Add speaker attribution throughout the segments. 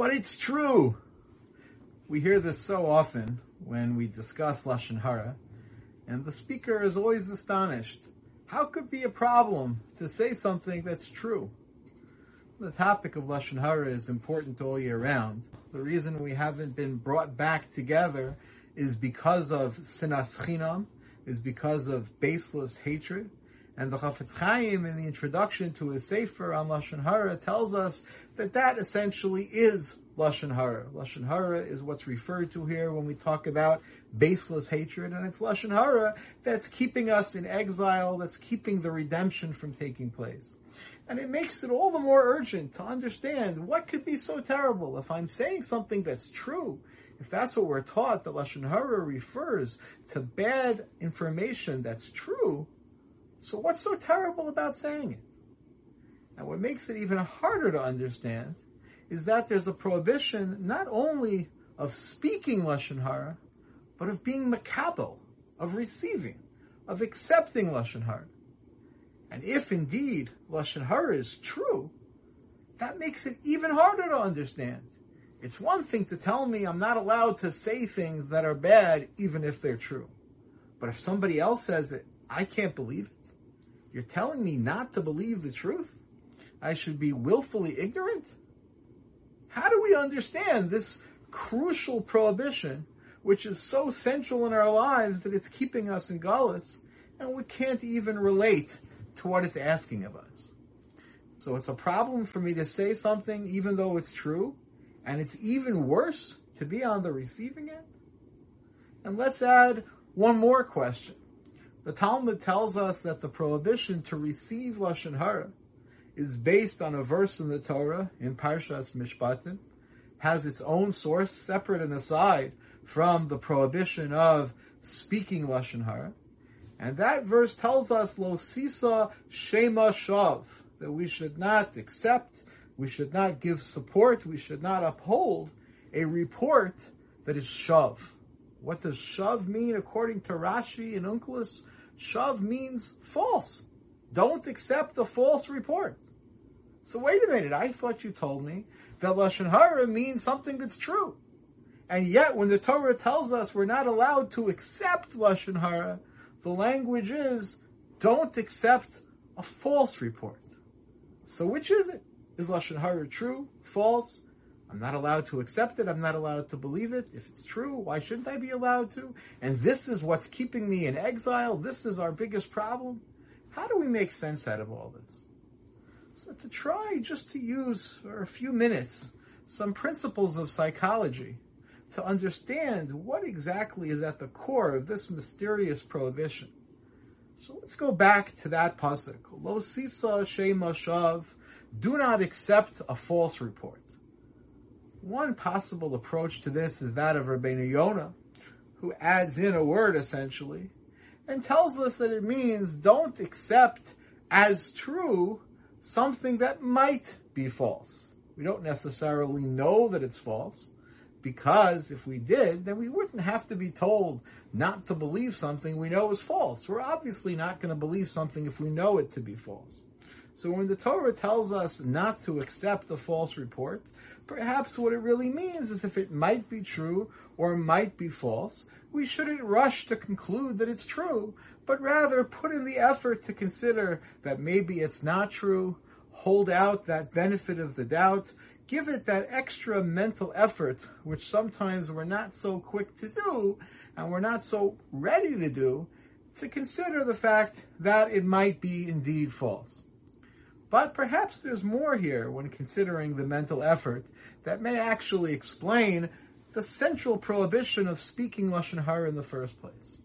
Speaker 1: but it's true. We hear this so often when we discuss Lashon Hara, and the speaker is always astonished. How could be a problem to say something that's true? The topic of Lashon Hara is important all year round. The reason we haven't been brought back together is because of sinas chinam, is because of baseless hatred. And the Chafetz Chaim, in the introduction to his Sefer on Lashon Hara, tells us that that essentially is Lashon Hara. Lashon Hara is what's referred to here when we talk about baseless hatred, and it's Lashon Hara that's keeping us in exile, that's keeping the redemption from taking place. And it makes it all the more urgent to understand what could be so terrible if I'm saying something that's true, if that's what we're taught, that Lashon Hara refers to bad information that's true, so what's so terrible about saying it? And what makes it even harder to understand is that there's a prohibition not only of speaking Lashon Hara, but of being makabel, of receiving, of accepting Lashon Hara. And if indeed Lashon Hara is true, that makes it even harder to understand. It's one thing to tell me I'm not allowed to say things that are bad even if they're true. But if somebody else says it, I can't believe it. You're telling me not to believe the truth? I should be willfully ignorant? How do we understand this crucial prohibition, which is so central in our lives that it's keeping us in galus, and we can't even relate to what it's asking of us? So it's a problem for me to say something even though it's true, and it's even worse to be on the receiving end? And let's add one more question. The Talmud tells us that the prohibition to receive Lashon Hara is based on a verse in the Torah in Parshas Mishpatim, has its own source separate and aside from the prohibition of speaking Lashon Hara. And that verse tells us, Lo sisa shema shav, that we should not accept, we should not give support, we should not uphold a report that is shav. What does shav mean according to Rashi and Onkelos? Shav means false. Don't accept a false report. So wait a minute, I thought you told me that Lashon Hara means something that's true. And yet when the Torah tells us we're not allowed to accept Lashon Hara, the language is, don't accept a false report. So which is it? Is Lashon Hara true? False? I'm not allowed to accept it. I'm not allowed to believe it. If it's true, why shouldn't I be allowed to? And this is what's keeping me in exile. This is our biggest problem. How do we make sense out of all this? So to try just to use for a few minutes some principles of psychology to understand what exactly is at the core of this mysterious prohibition. So let's go back to that pasuk. Lo sisa shav. Do not accept a false report. One possible approach to this is that of Rabbeinu Yonah, who adds in a word essentially, and tells us that it means don't accept as true something that might be false. We don't necessarily know that it's false, because if we did, then we wouldn't have to be told not to believe something we know is false. We're obviously not going to believe something if we know it to be false. So when the Torah tells us not to accept a false report, perhaps what it really means is if it might be true or might be false, we shouldn't rush to conclude that it's true, but rather put in the effort to consider that maybe it's not true, hold out that benefit of the doubt, give it that extra mental effort, which sometimes we're not so quick to do, and we're not so ready to do, to consider the fact that it might be indeed false. But perhaps there's more here when considering the mental effort that may actually explain the central prohibition of speaking Lashon Hara in the first place.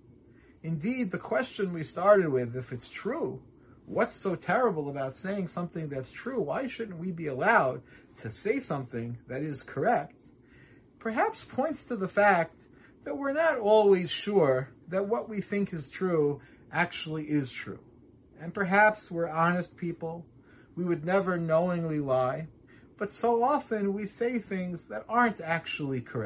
Speaker 1: Indeed, the question we started with, if it's true, what's so terrible about saying something that's true? Why shouldn't we be allowed to say something that is correct? Perhaps points to the fact that we're not always sure that what we think is true actually is true. And perhaps we're honest people we would never knowingly lie, but so often we say things that aren't actually correct.